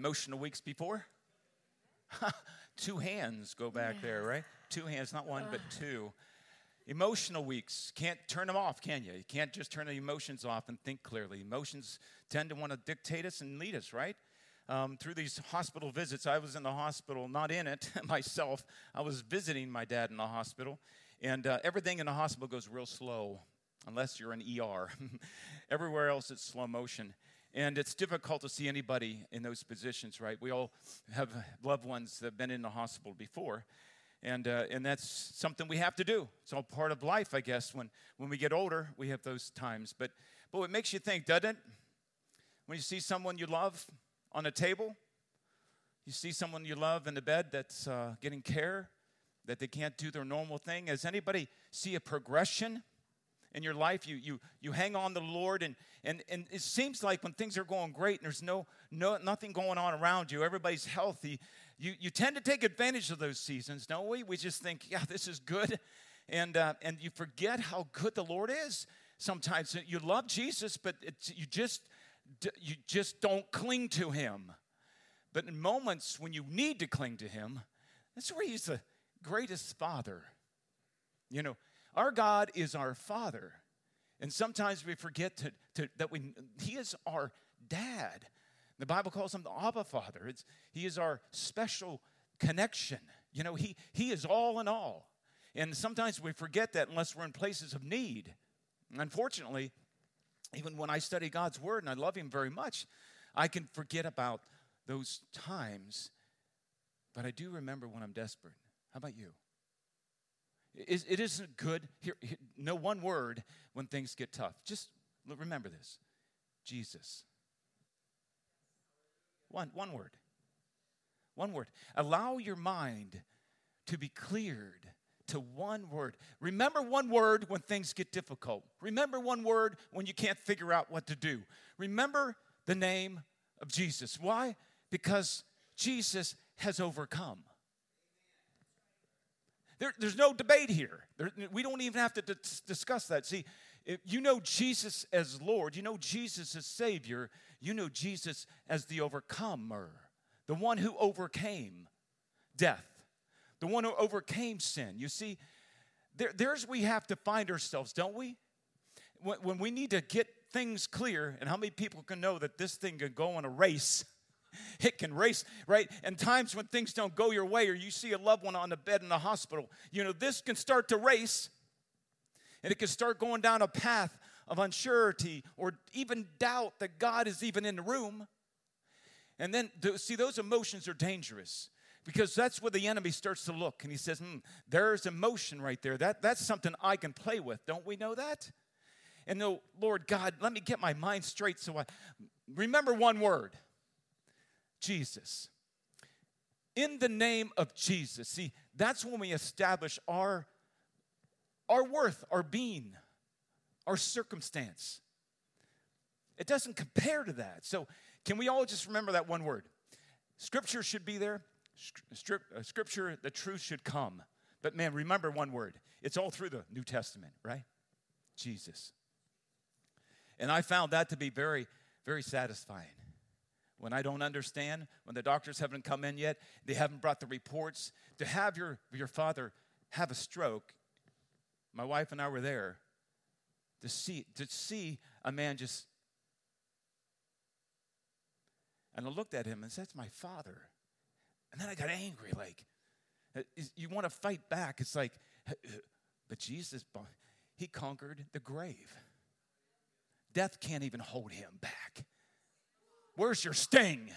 emotional weeks before? two hands go back yes. there, right? Two hands, not one, but two. Emotional weeks, can't turn them off, can you? You can't just turn the emotions off and think clearly. Emotions tend to want to dictate us and lead us, right? Um, through these hospital visits, I was in the hospital, not in it myself. I was visiting my dad in the hospital, and uh, everything in the hospital goes real slow, unless you're in ER. Everywhere else, it's slow motion. And it's difficult to see anybody in those positions, right? We all have loved ones that have been in the hospital before. And, uh, and that's something we have to do. It's all part of life, I guess. When, when we get older, we have those times. But, but it makes you think, doesn't it? When you see someone you love on a table, you see someone you love in the bed that's uh, getting care, that they can't do their normal thing. Has anybody see a progression in your life? You, you, you hang on the Lord, and, and, and it seems like when things are going great and there's no, no, nothing going on around you, everybody's healthy, you, you tend to take advantage of those seasons, don't we? We just think, yeah, this is good. And, uh, and you forget how good the Lord is sometimes. You love Jesus, but you, just, you just don't cling to him. But in moments when you need to cling to him, that's where he's the greatest father. You know, our God is our father. And sometimes we forget to, to, that we, he is our dad. The Bible calls him the Abba Father. It's, he is our special connection. You know, he, he is all in all. And sometimes we forget that unless we're in places of need. Unfortunately, even when I study God's Word and I love Him very much, I can forget about those times. But I do remember when I'm desperate. How about you? It isn't good. Here, no one word when things get tough. Just remember this Jesus. One, one word. One word. Allow your mind to be cleared to one word. Remember one word when things get difficult. Remember one word when you can't figure out what to do. Remember the name of Jesus. Why? Because Jesus has overcome. There, there's no debate here. There, we don't even have to d- discuss that. See, you know Jesus as Lord, you know Jesus as Savior, you know Jesus as the overcomer, the one who overcame death, the one who overcame sin. You see, there, there's we have to find ourselves, don't we? When, when we need to get things clear, and how many people can know that this thing can go on a race? It can race, right? And times when things don't go your way, or you see a loved one on the bed in the hospital, you know, this can start to race, and it can start going down a path of unsurety or even doubt that God is even in the room. And then, see, those emotions are dangerous because that's where the enemy starts to look and he says, hmm, there's emotion right there. That, that's something I can play with. Don't we know that? And no, Lord God, let me get my mind straight so I remember one word Jesus. In the name of Jesus. See, that's when we establish our, our worth, our being our circumstance. It doesn't compare to that. So, can we all just remember that one word? Scripture should be there. Uh, scripture, the truth should come. But man, remember one word. It's all through the New Testament, right? Jesus. And I found that to be very, very satisfying. When I don't understand, when the doctors haven't come in yet, they haven't brought the reports, to have your, your father have a stroke, my wife and I were there, to see, to see a man just. And I looked at him and said, That's my father. And then I got angry, like, uh, you want to fight back. It's like, but Jesus, he conquered the grave. Death can't even hold him back. Where's your sting?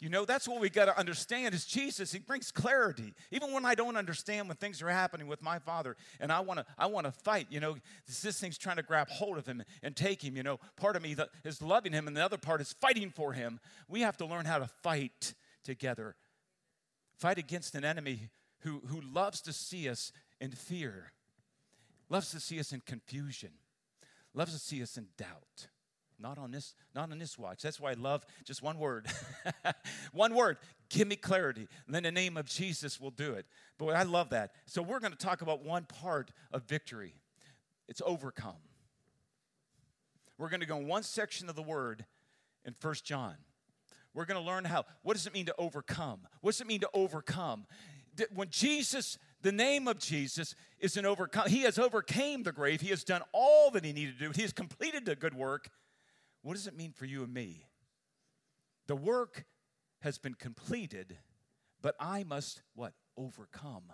You know, that's what we got to understand is Jesus, he brings clarity. Even when I don't understand when things are happening with my father and I want to I want to fight, you know, this, this, thing's trying to grab hold of him and take him, you know. Part of me is loving him and the other part is fighting for him. We have to learn how to fight together. Fight against an enemy who who loves to see us in fear. Loves to see us in confusion. Loves to see us in doubt. Not on this, not on this watch. That's why I love just one word. one word. Give me clarity. And then the name of Jesus will do it. But I love that. So we're going to talk about one part of victory. It's overcome. We're going to go one section of the word in First John. We're going to learn how. What does it mean to overcome? What does it mean to overcome? When Jesus, the name of Jesus, is an overcome, he has overcame the grave. He has done all that he needed to do. He has completed the good work. What does it mean for you and me? The work has been completed, but I must what? Overcome.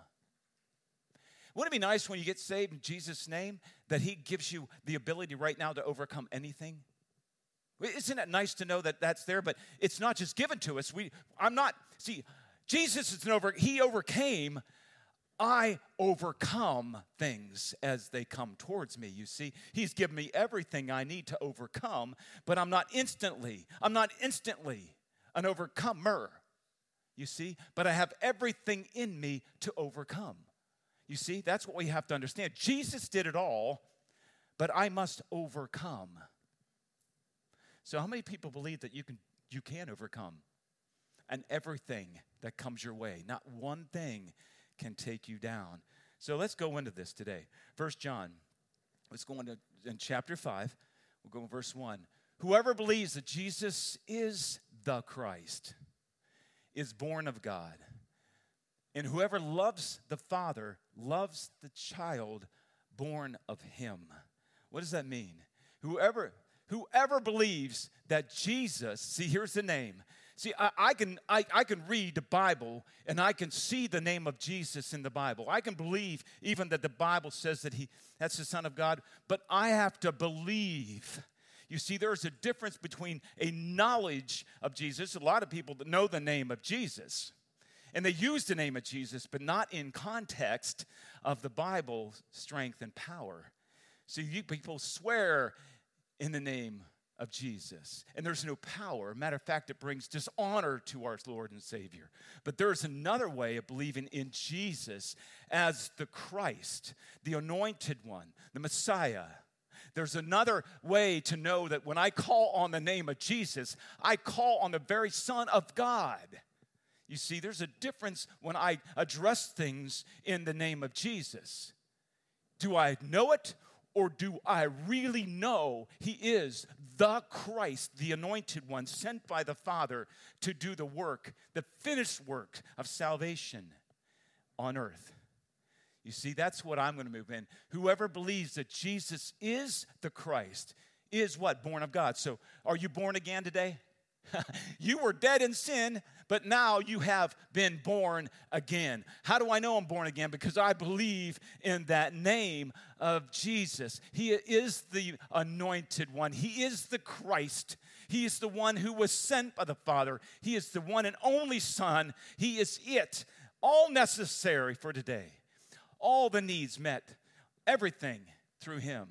Wouldn't it be nice when you get saved in Jesus' name that He gives you the ability right now to overcome anything? Isn't it nice to know that that's there? But it's not just given to us. We, I'm not, see, Jesus is an over, He overcame. I overcome things as they come towards me. You see, He's given me everything I need to overcome, but I'm not instantly, I'm not instantly an overcomer. You see, but I have everything in me to overcome. You see, that's what we have to understand. Jesus did it all, but I must overcome. So how many people believe that you can you can overcome and everything that comes your way? Not one thing can take you down. So let's go into this today. First John. Let's go into in chapter 5. We'll go in verse 1. Whoever believes that Jesus is the Christ is born of God. And whoever loves the Father loves the child born of him. What does that mean? Whoever whoever believes that Jesus, see, here's the name. See, I, I, can I, I can read the Bible and I can see the name of Jesus in the Bible. I can believe even that the Bible says that he that's the Son of God, but I have to believe. You see, there's a difference between a knowledge of Jesus, a lot of people that know the name of Jesus, and they use the name of Jesus, but not in context of the Bible strength and power. So you people swear in the name of Jesus. And there's no power. Matter of fact, it brings dishonor to our Lord and Savior. But there's another way of believing in Jesus as the Christ, the anointed one, the Messiah. There's another way to know that when I call on the name of Jesus, I call on the very Son of God. You see, there's a difference when I address things in the name of Jesus. Do I know it or do I really know He is the Christ, the anointed one, sent by the Father to do the work, the finished work of salvation on earth? You see, that's what I'm going to move in. Whoever believes that Jesus is the Christ is what? Born of God. So, are you born again today? you were dead in sin, but now you have been born again. How do I know I'm born again? Because I believe in that name of Jesus. He is the anointed one, He is the Christ. He is the one who was sent by the Father. He is the one and only Son. He is it, all necessary for today. All the needs met, everything through Him.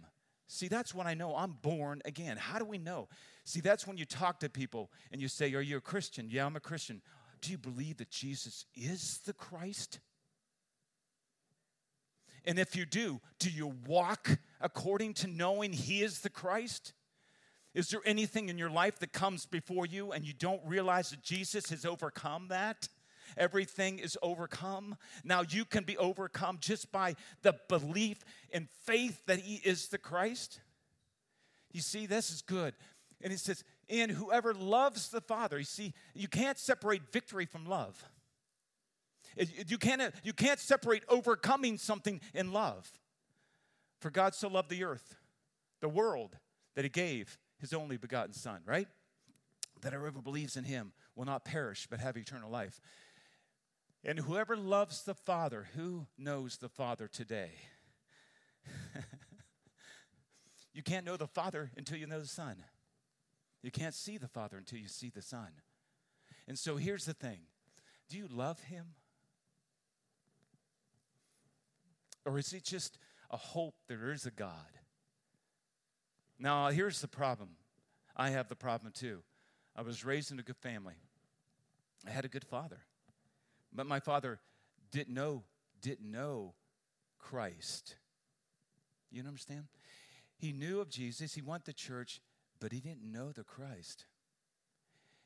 See, that's when I know I'm born again. How do we know? See, that's when you talk to people and you say, Are you a Christian? Yeah, I'm a Christian. Do you believe that Jesus is the Christ? And if you do, do you walk according to knowing He is the Christ? Is there anything in your life that comes before you and you don't realize that Jesus has overcome that? Everything is overcome. Now you can be overcome just by the belief and faith that He is the Christ. You see, this is good. And he says, and whoever loves the Father, you see, you can't separate victory from love. You can't, you can't separate overcoming something in love. For God so loved the earth, the world, that he gave his only begotten Son, right? That whoever believes in him will not perish but have eternal life. And whoever loves the Father, who knows the Father today? you can't know the Father until you know the Son. You can't see the Father until you see the Son. And so here's the thing do you love Him? Or is it just a hope there is a God? Now, here's the problem. I have the problem too. I was raised in a good family. I had a good father. But my father didn't know, didn't know Christ. You understand? He knew of Jesus. He went to church but he didn't know the Christ.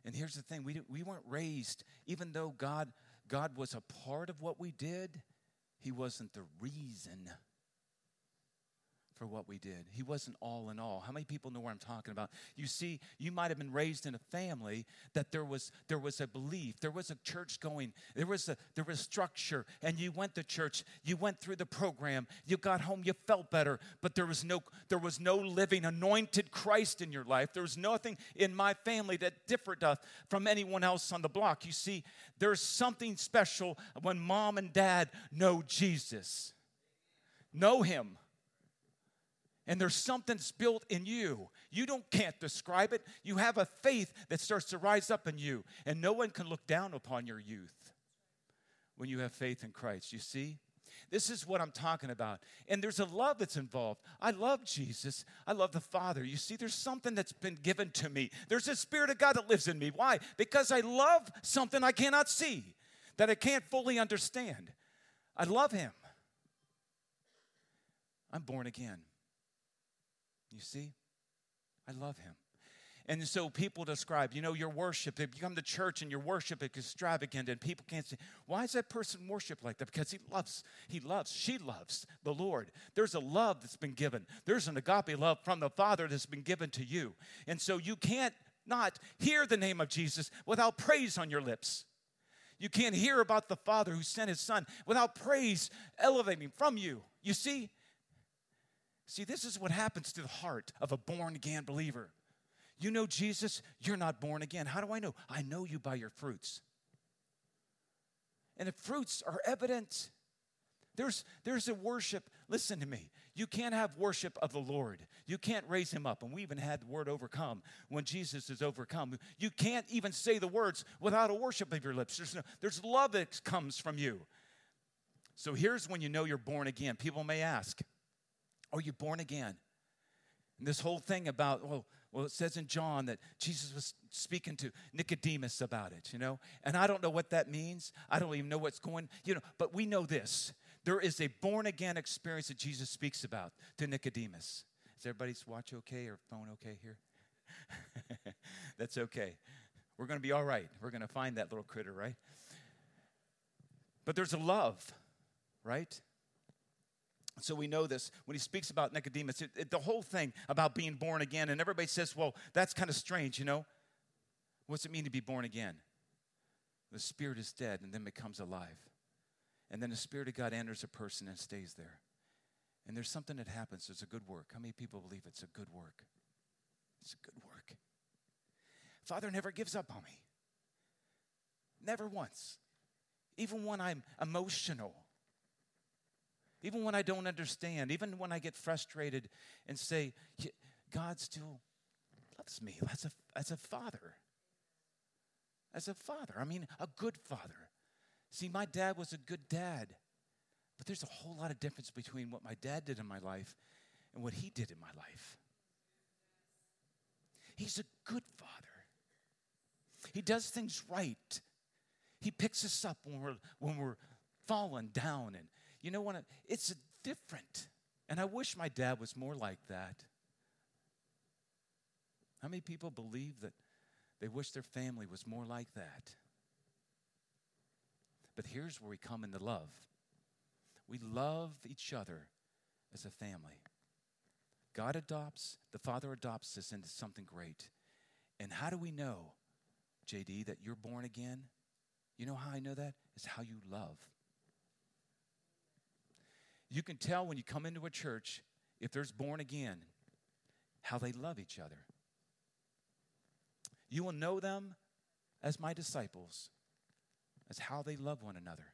And here's the thing we, we weren't raised, even though God, God was a part of what we did, he wasn't the reason for what we did. He wasn't all in all. How many people know what I'm talking about? You see, you might have been raised in a family that there was there was a belief, there was a church going, there was a there was structure, and you went to church, you went through the program, you got home, you felt better, but there was no there was no living anointed Christ in your life. There was nothing in my family that differed from anyone else on the block. You see, there's something special when mom and dad know Jesus. Know him and there's something built in you. You don't can't describe it. You have a faith that starts to rise up in you, and no one can look down upon your youth when you have faith in Christ. You see? This is what I'm talking about. And there's a love that's involved. I love Jesus. I love the Father. You see, there's something that's been given to me. There's a Spirit of God that lives in me. Why? Because I love something I cannot see, that I can't fully understand. I love Him. I'm born again. You see? I love him. And so people describe, you know, your worship, If you come to church and your worship is extravagant, and people can't say, why is that person worship like that? Because he loves, he loves, she loves the Lord. There's a love that's been given. There's an agape love from the Father that's been given to you. And so you can't not hear the name of Jesus without praise on your lips. You can't hear about the Father who sent his Son without praise elevating from you. You see? See, this is what happens to the heart of a born again believer. You know Jesus, you're not born again. How do I know? I know you by your fruits. And the fruits are evident. There's, there's a worship. Listen to me. You can't have worship of the Lord. You can't raise him up. And we even had the word overcome when Jesus is overcome. You can't even say the words without a worship of your lips. There's, no, there's love that comes from you. So here's when you know you're born again. People may ask, are you born again? And this whole thing about, well, well, it says in John that Jesus was speaking to Nicodemus about it, you know? And I don't know what that means. I don't even know what's going, you know, but we know this. There is a born again experience that Jesus speaks about to Nicodemus. Is everybody's watch okay or phone okay here? That's okay. We're going to be all right. We're going to find that little critter, right? But there's a love, right? So we know this when he speaks about Nicodemus, it, it, the whole thing about being born again, and everybody says, well, that's kind of strange, you know? What's it mean to be born again? The spirit is dead and then becomes alive. And then the spirit of God enters a person and stays there. And there's something that happens. It's a good work. How many people believe it's a good work? It's a good work. Father never gives up on me. Never once. Even when I'm emotional even when I don't understand, even when I get frustrated and say, God still loves me as a, as a father. As a father. I mean, a good father. See, my dad was a good dad, but there's a whole lot of difference between what my dad did in my life and what he did in my life. He's a good father. He does things right. He picks us up when we're, when we're fallen down and you know what? It's different. And I wish my dad was more like that. How many people believe that they wish their family was more like that? But here's where we come into love we love each other as a family. God adopts, the Father adopts us into something great. And how do we know, JD, that you're born again? You know how I know that? It's how you love. You can tell when you come into a church if there's born again how they love each other. You will know them as my disciples, as how they love one another.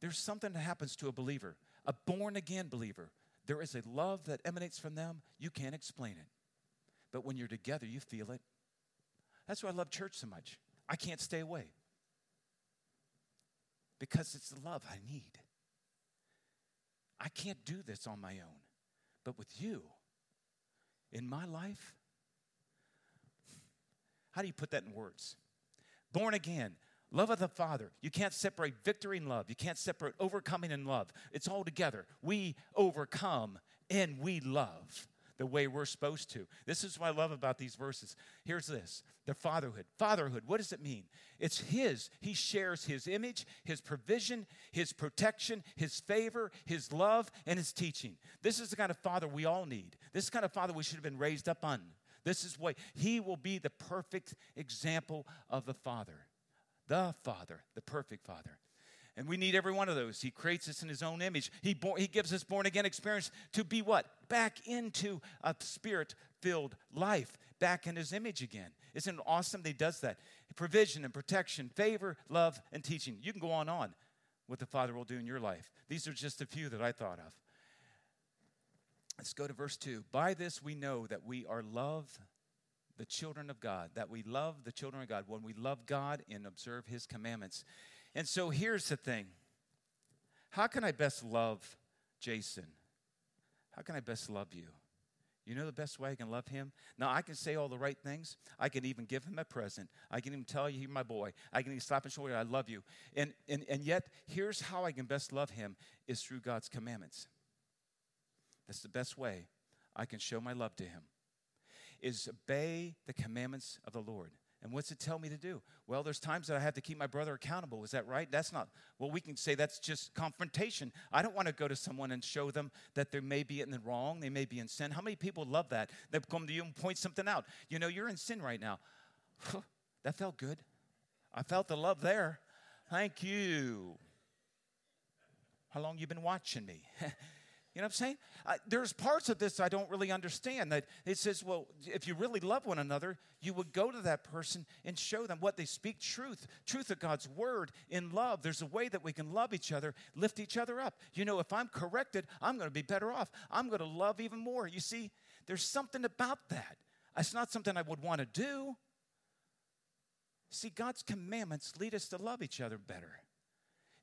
There's something that happens to a believer, a born again believer. There is a love that emanates from them. You can't explain it. But when you're together, you feel it. That's why I love church so much. I can't stay away because it's the love I need. I can't do this on my own. But with you in my life, how do you put that in words? Born again, love of the Father. You can't separate victory and love. You can't separate overcoming and love. It's all together. We overcome and we love. The way we're supposed to. This is what I love about these verses. Here's this the fatherhood. Fatherhood, what does it mean? It's His. He shares His image, His provision, His protection, His favor, His love, and His teaching. This is the kind of father we all need. This is the kind of father we should have been raised up on. This is what He will be the perfect example of the Father. The Father, the perfect Father. And we need every one of those. He creates us in his own image. He, bo- he gives us born again experience to be what? Back into a spirit filled life, back in his image again. Isn't it awesome that he does that? Provision and protection, favor, love, and teaching. You can go on and on what the Father will do in your life. These are just a few that I thought of. Let's go to verse 2. By this we know that we are loved the children of God, that we love the children of God when we love God and observe his commandments. And so here's the thing how can I best love Jason? How can I best love you? You know the best way I can love him? Now, I can say all the right things. I can even give him a present. I can even tell you, you're my boy. I can even slap and shoulder, I love you. And, and, and yet, here's how I can best love him is through God's commandments. That's the best way I can show my love to him, is obey the commandments of the Lord. And what's it tell me to do? Well, there's times that I have to keep my brother accountable. Is that right? That's not, well, we can say that's just confrontation. I don't want to go to someone and show them that they may be in the wrong, they may be in sin. How many people love that? They come to you and point something out. You know, you're in sin right now. that felt good. I felt the love there. Thank you. How long you been watching me? You know what I'm saying? Uh, there's parts of this I don't really understand. That it says, well, if you really love one another, you would go to that person and show them what they speak truth, truth of God's word in love. There's a way that we can love each other, lift each other up. You know, if I'm corrected, I'm going to be better off. I'm going to love even more. You see, there's something about that. It's not something I would want to do. See, God's commandments lead us to love each other better.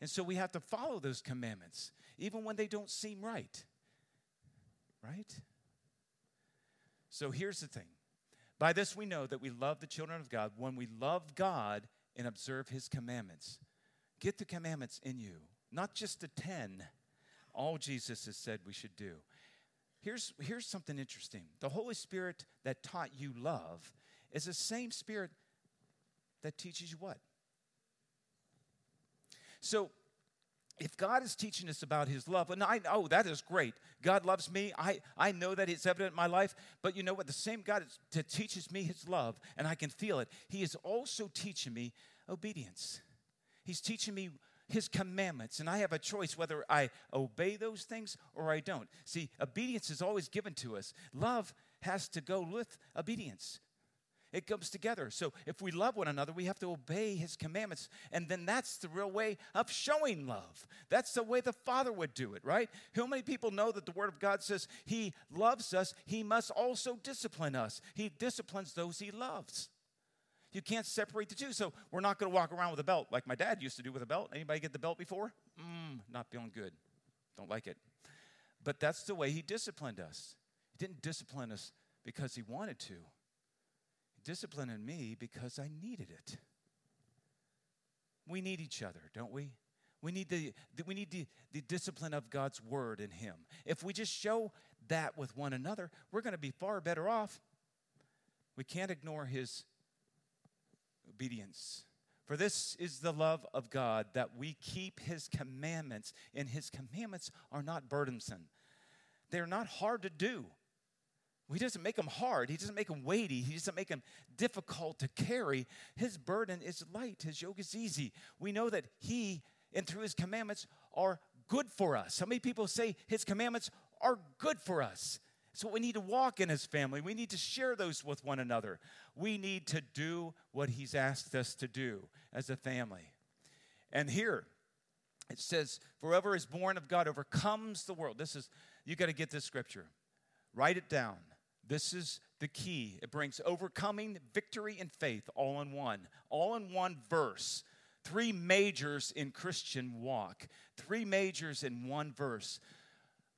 And so we have to follow those commandments even when they don't seem right. Right? So here's the thing by this we know that we love the children of God when we love God and observe his commandments. Get the commandments in you, not just the 10, all Jesus has said we should do. Here's, here's something interesting the Holy Spirit that taught you love is the same Spirit that teaches you what? So if God is teaching us about his love, and I know that is great. God loves me. I, I know that it's evident in my life. But you know what? The same God that teaches me his love, and I can feel it, he is also teaching me obedience. He's teaching me his commandments, and I have a choice whether I obey those things or I don't. See, obedience is always given to us. Love has to go with obedience. It comes together. So if we love one another, we have to obey his commandments. And then that's the real way of showing love. That's the way the Father would do it, right? How many people know that the Word of God says he loves us? He must also discipline us. He disciplines those he loves. You can't separate the two. So we're not going to walk around with a belt like my dad used to do with a belt. Anybody get the belt before? Mm, not feeling good. Don't like it. But that's the way he disciplined us. He didn't discipline us because he wanted to disciplining me because I needed it. We need each other, don't we? We need the, we need the, the discipline of God's word in Him. If we just show that with one another, we're going to be far better off. We can't ignore His obedience. For this is the love of God, that we keep His commandments, and His commandments are not burdensome. They're not hard to do. He doesn't make them hard. He doesn't make them weighty. He doesn't make them difficult to carry. His burden is light. His yoke is easy. We know that He, and through His commandments, are good for us. How many people say His commandments are good for us? So we need to walk in His family. We need to share those with one another. We need to do what He's asked us to do as a family. And here, it says, "Forever is born of God overcomes the world." This is you got to get this scripture. Write it down. This is the key. It brings overcoming, victory, and faith all in one, all in one verse. Three majors in Christian walk, three majors in one verse.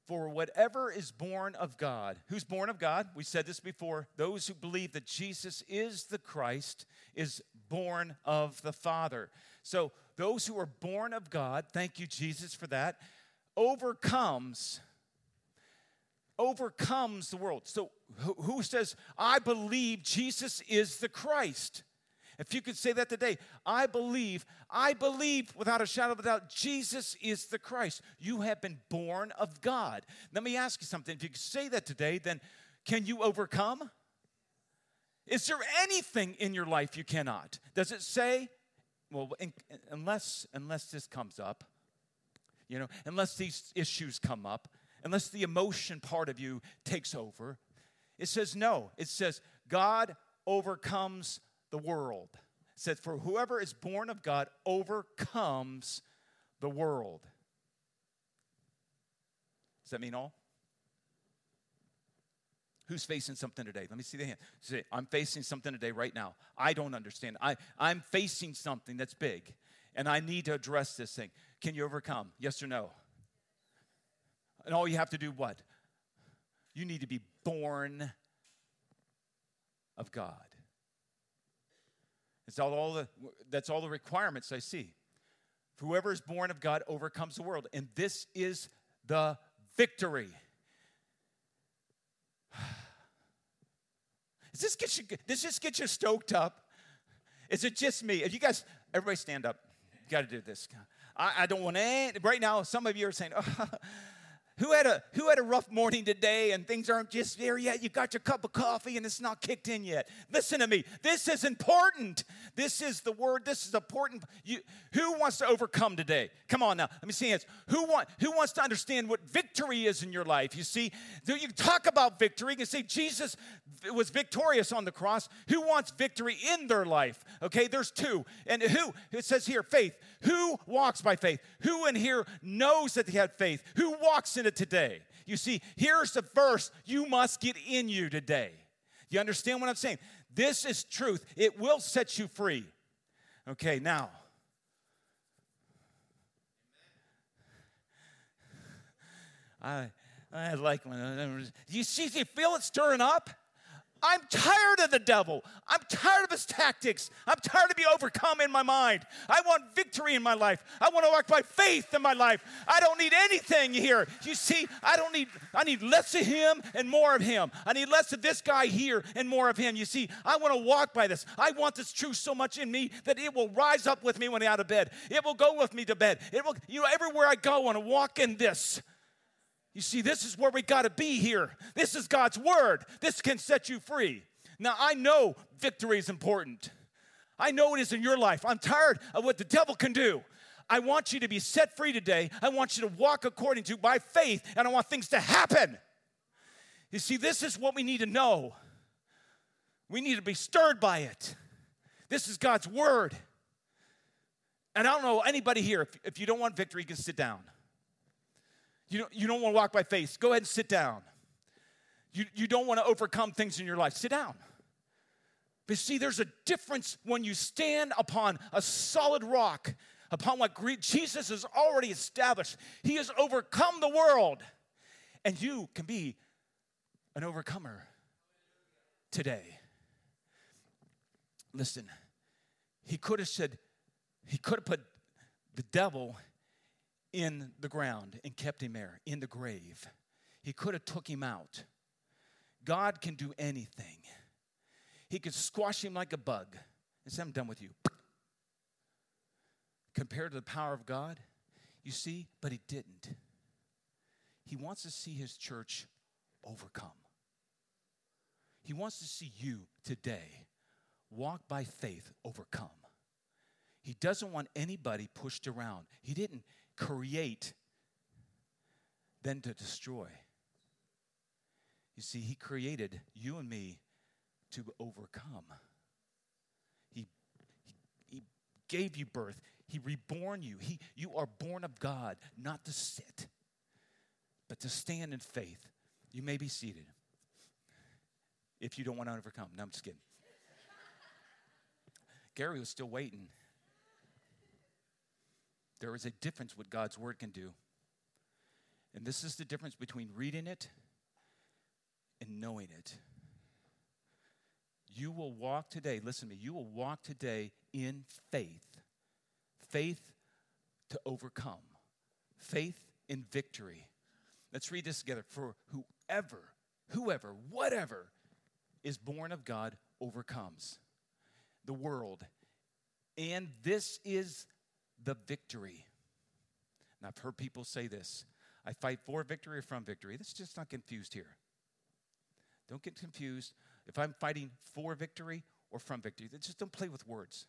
For whatever is born of God, who's born of God? We said this before. Those who believe that Jesus is the Christ is born of the Father. So, those who are born of God, thank you, Jesus, for that, overcomes overcomes the world. So, who, says, I believe Jesus is the Christ? If you could say that today, I believe, I believe without a shadow of a doubt, Jesus is the Christ. You have been born of God. Let me ask you something. If you could say that today, then can you overcome? Is there anything in your life you cannot? Does it say, well, in, unless unless this comes up, you know, unless these issues come up, unless the emotion part of you takes over, it says no. It says God overcomes the world. It says, For whoever is born of God overcomes the world. Does that mean all? Who's facing something today? Let me see the hand. Say, I'm facing something today right now. I don't understand. I, I'm facing something that's big, and I need to address this thing. Can you overcome? Yes or no? And all you have to do what? You need to be born of God. It's all, all the, that's all the requirements I see. Whoever is born of God overcomes the world. And this is the victory. Does this get you, does this get you stoked up? Is it just me? If you guys, everybody stand up. You got to do this. I, I don't want to, right now, some of you are saying, oh, who had a who had a rough morning today and things aren't just there yet? You got your cup of coffee and it's not kicked in yet. Listen to me. This is important. This is the word. This is important. You, who wants to overcome today? Come on now. Let me see this. Who want who wants to understand what victory is in your life? You see, you talk about victory. You can say Jesus was victorious on the cross. Who wants victory in their life? Okay, there's two. And who? It says here, faith. Who walks by faith? Who in here knows that they had faith? Who walks in it today? You see, here's the verse you must get in you today. You understand what I'm saying? This is truth. It will set you free. Okay, now. I I like when you see you feel it stirring up. I'm tired of the devil. I'm tired of his tactics. I'm tired of being overcome in my mind. I want victory in my life. I want to walk by faith in my life. I don't need anything here. You see, I don't need I need less of him and more of him. I need less of this guy here and more of him. You see, I want to walk by this. I want this truth so much in me that it will rise up with me when I'm out of bed. It will go with me to bed. It will, you know, everywhere I go, I want to walk in this. You see, this is where we got to be here. This is God's word. This can set you free. Now, I know victory is important. I know it is in your life. I'm tired of what the devil can do. I want you to be set free today. I want you to walk according to by faith, and I want things to happen. You see, this is what we need to know. We need to be stirred by it. This is God's word. And I don't know anybody here, if, if you don't want victory, you can sit down. You don't, you don't want to walk by faith. Go ahead and sit down. You, you don't want to overcome things in your life. Sit down. But see, there's a difference when you stand upon a solid rock, upon what Jesus has already established. He has overcome the world, and you can be an overcomer today. Listen, he could have said, he could have put the devil in the ground and kept him there in the grave. He could have took him out. God can do anything. He could squash him like a bug and say, I'm done with you. Compared to the power of God, you see, but he didn't. He wants to see his church overcome. He wants to see you today walk by faith, overcome. He doesn't want anybody pushed around. He didn't create than to destroy. You see, He created you and me to overcome. He, he, he gave you birth. He reborn you. He, you are born of God, not to sit, but to stand in faith. You may be seated if you don't want to overcome. No, I'm just kidding. Gary was still waiting. There is a difference what God's word can do. And this is the difference between reading it and knowing it. You will walk today, listen to me, you will walk today in faith. Faith to overcome, faith in victory. Let's read this together. For whoever, whoever, whatever is born of God overcomes the world. And this is the victory. And I've heard people say this I fight for victory or from victory. Let's just not confused here. Don't get confused. If I'm fighting for victory or from victory, just don't play with words.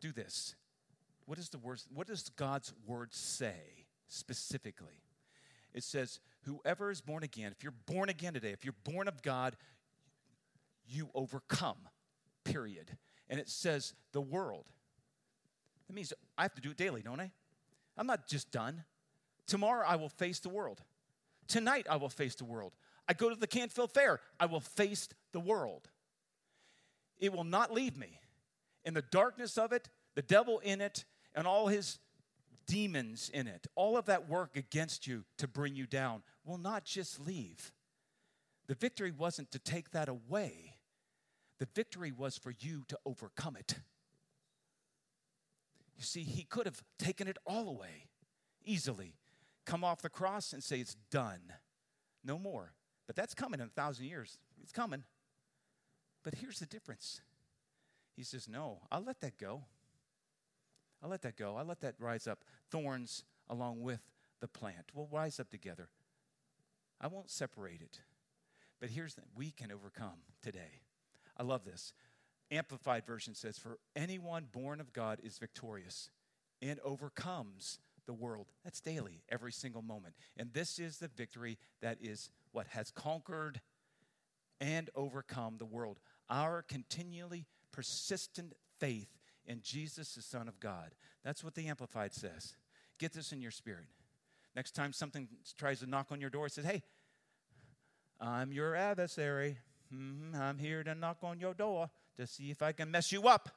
Do this. What, is the word, what does God's word say specifically? It says, Whoever is born again, if you're born again today, if you're born of God, you overcome, period. And it says the world. That means I have to do it daily, don't I? I'm not just done. Tomorrow I will face the world. Tonight I will face the world. I go to the Canfield Fair, I will face the world. It will not leave me. In the darkness of it, the devil in it, and all his demons in it, all of that work against you to bring you down will not just leave. The victory wasn't to take that away, the victory was for you to overcome it. You see, he could have taken it all away easily, come off the cross and say, It's done. No more. But that's coming in a thousand years. It's coming. But here's the difference. He says, No, I'll let that go. I'll let that go. I'll let that rise up. Thorns along with the plant. We'll rise up together. I won't separate it. But here's the we can overcome today. I love this. Amplified version says, For anyone born of God is victorious and overcomes the world. That's daily, every single moment. And this is the victory that is what has conquered and overcome the world. Our continually persistent faith in Jesus, the Son of God. That's what the Amplified says. Get this in your spirit. Next time something tries to knock on your door, it says, Hey, I'm your adversary. Mm-hmm, I'm here to knock on your door to see if I can mess you up.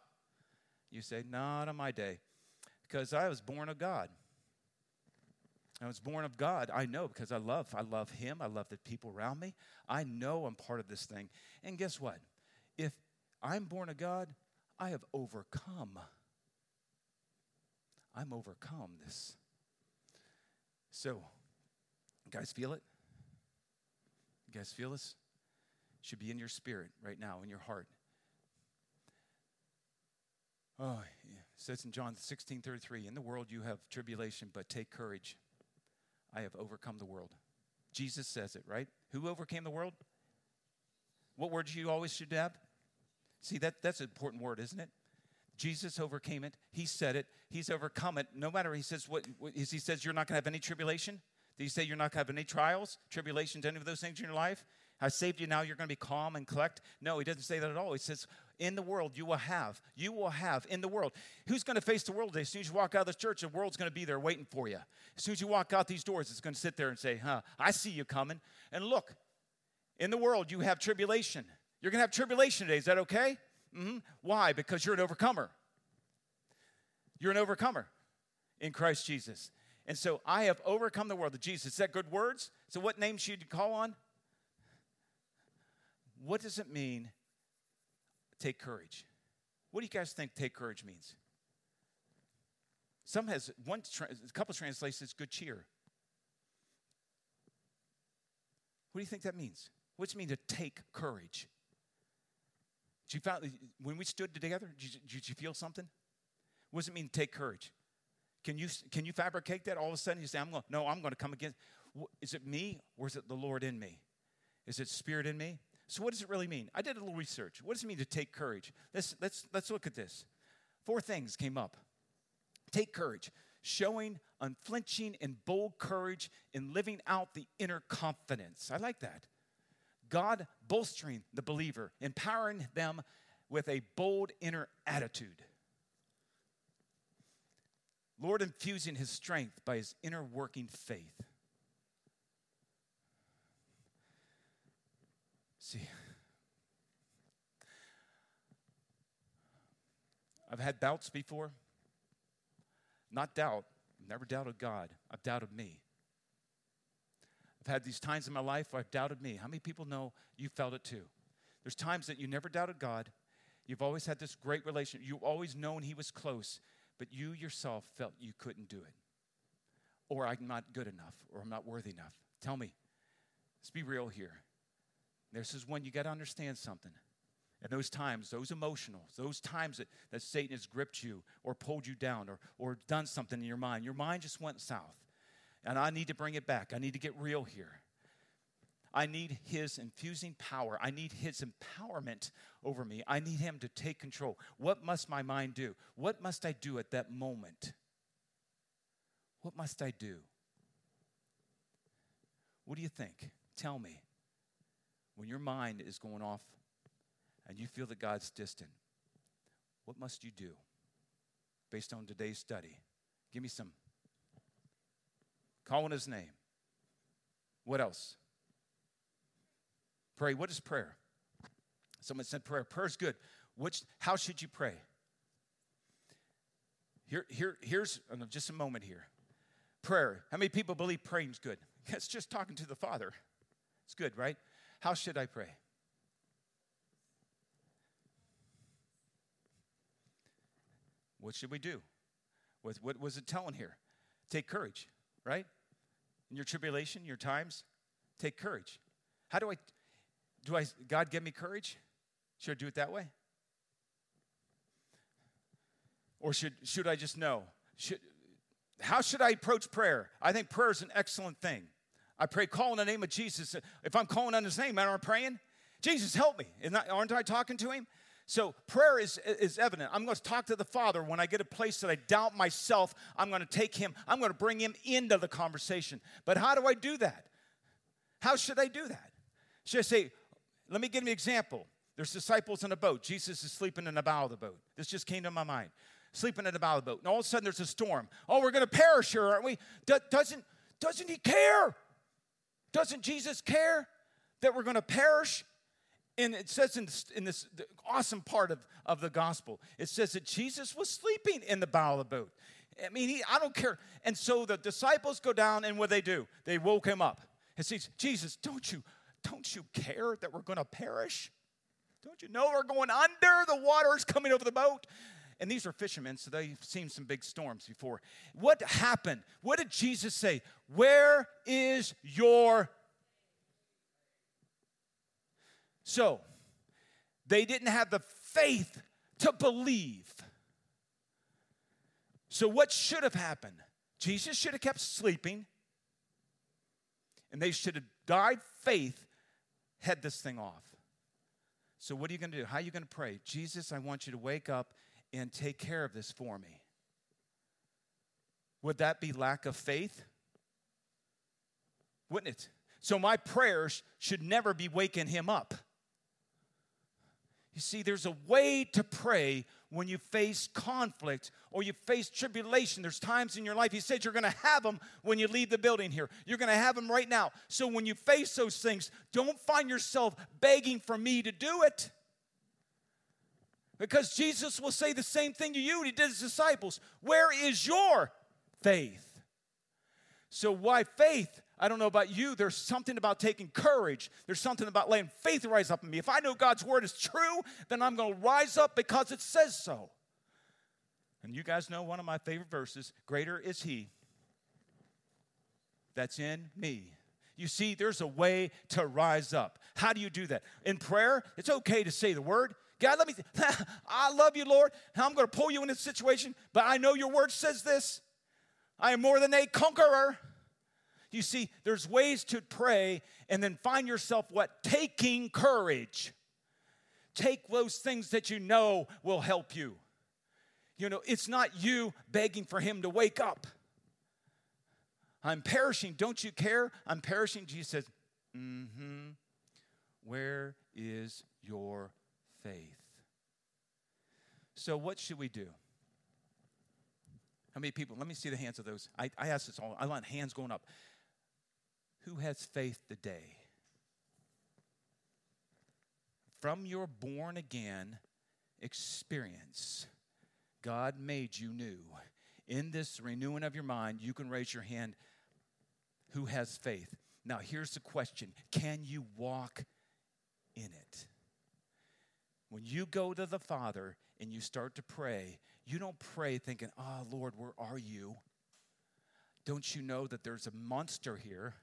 You say, Not on my day, because I was born of God. I was born of God. I know because I love. I love Him. I love the people around me. I know I'm part of this thing. And guess what? If I'm born of God, I have overcome. I'm overcome this. So, guys, feel it? You guys feel this? should be in your spirit right now, in your heart. Oh, it says in John 16 33, in the world you have tribulation, but take courage. I have overcome the world. Jesus says it, right? Who overcame the world? What word you always should have? See, that, that's an important word, isn't it? Jesus overcame it. He said it. He's overcome it. No matter, he says, what, what he says, you're not going to have any tribulation. Did he say you're not going to have any trials, tribulations, any of those things in your life? I saved you now, you're going to be calm and collect. No, he doesn't say that at all. He says, in the world you will have, you will have in the world. Who's going to face the world today? As soon as you walk out of this church, the world's going to be there waiting for you. As soon as you walk out these doors, it's going to sit there and say, huh, I see you coming. And look, in the world you have tribulation. You're going to have tribulation today. Is that okay? Mm-hmm. Why? Because you're an overcomer. You're an overcomer in Christ Jesus. And so I have overcome the world Jesus. That good words? So what name should you call on? What does it mean, take courage? What do you guys think take courage means? Some has one a couple translations good cheer. What do you think that means? What does it mean to take courage? Did you found, when we stood together, did you, did you feel something? What does it mean to take courage? Can you, can you fabricate that all of a sudden? You say, I'm going, no, I'm going to come against. Is it me or is it the Lord in me? Is it spirit in me? So, what does it really mean? I did a little research. What does it mean to take courage? Let's, let's, let's look at this. Four things came up. Take courage, showing unflinching and bold courage in living out the inner confidence. I like that. God bolstering the believer, empowering them with a bold inner attitude. Lord infusing his strength by his inner working faith. See, I've had doubts before. Not doubt, never doubted God. I've doubted me. I've had these times in my life where I've doubted me. How many people know you felt it too? There's times that you never doubted God. You've always had this great relationship. You've always known He was close, but you yourself felt you couldn't do it. Or I'm not good enough, or I'm not worthy enough. Tell me, Let's be real here. This is when you got to understand something. And those times, those emotional, those times that, that Satan has gripped you or pulled you down or, or done something in your mind, your mind just went south. And I need to bring it back. I need to get real here. I need his infusing power. I need his empowerment over me. I need him to take control. What must my mind do? What must I do at that moment? What must I do? What do you think? Tell me. When your mind is going off and you feel that God's distant, what must you do based on today's study? Give me some. Call on his name. What else? Pray. What is prayer? Someone said prayer. Prayer is good. Which, how should you pray? Here, here, here's just a moment here. Prayer. How many people believe praying is good? It's just talking to the Father. It's good, right? How should I pray? What should we do? What, what was it telling here? Take courage, right? In your tribulation, your times, take courage. How do I, do I, God give me courage? Should I do it that way? Or should, should I just know? Should, how should I approach prayer? I think prayer is an excellent thing. I pray, call in the name of Jesus. If I'm calling on his name, am I'm praying? Jesus, help me. Isn't that? aren't I talking to him? So prayer is, is evident. I'm going to talk to the Father when I get a place that I doubt myself. I'm going to take him, I'm going to bring him into the conversation. But how do I do that? How should I do that? Should I say, let me give you an example. There's disciples in a boat. Jesus is sleeping in the bow of the boat. This just came to my mind. Sleeping in the bow of the boat. And all of a sudden there's a storm. Oh, we're going to perish here, aren't we? Do- doesn't, doesn't he care? Doesn't Jesus care that we're going to perish? And it says in this, in this awesome part of, of the gospel, it says that Jesus was sleeping in the bow of the boat. I mean, he, I don't care. And so the disciples go down, and what they do? They woke him up. And says, Jesus, don't you, don't you care that we're going to perish? Don't you know we're going under? The water is coming over the boat. And these are fishermen, so they've seen some big storms before. What happened? What did Jesus say? Where is your. So, they didn't have the faith to believe. So, what should have happened? Jesus should have kept sleeping, and they should have died faith, head this thing off. So, what are you going to do? How are you going to pray? Jesus, I want you to wake up and take care of this for me. Would that be lack of faith? Wouldn't it? So, my prayers should never be waking him up. You see, there's a way to pray when you face conflict or you face tribulation. There's times in your life, he said, you're going to have them when you leave the building here. You're going to have them right now. So when you face those things, don't find yourself begging for me to do it. Because Jesus will say the same thing to you, he did his disciples. Where is your faith? So, why faith? I don't know about you. There's something about taking courage. There's something about letting faith rise up in me. If I know God's word is true, then I'm going to rise up because it says so. And you guys know one of my favorite verses Greater is He that's in me. You see, there's a way to rise up. How do you do that? In prayer, it's okay to say the word. God, let me, I love you, Lord. I'm going to pull you in this situation, but I know your word says this. I am more than a conqueror. You see, there's ways to pray and then find yourself what? Taking courage. Take those things that you know will help you. You know, it's not you begging for him to wake up. I'm perishing. Don't you care? I'm perishing. Jesus says, mm hmm. Where is your faith? So, what should we do? How many people? Let me see the hands of those. I, I ask this all. I want hands going up. Who has faith today? From your born again experience, God made you new. In this renewing of your mind, you can raise your hand. Who has faith? Now, here's the question Can you walk in it? When you go to the Father and you start to pray, you don't pray thinking, Oh, Lord, where are you? Don't you know that there's a monster here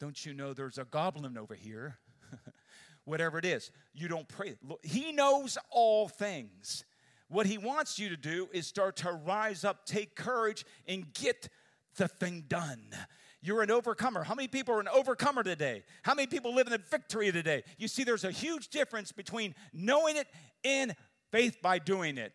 Don't you know there's a goblin over here? Whatever it is, you don't pray. He knows all things. What he wants you to do is start to rise up, take courage, and get the thing done. You're an overcomer. How many people are an overcomer today? How many people live in victory today? You see, there's a huge difference between knowing it and faith by doing it.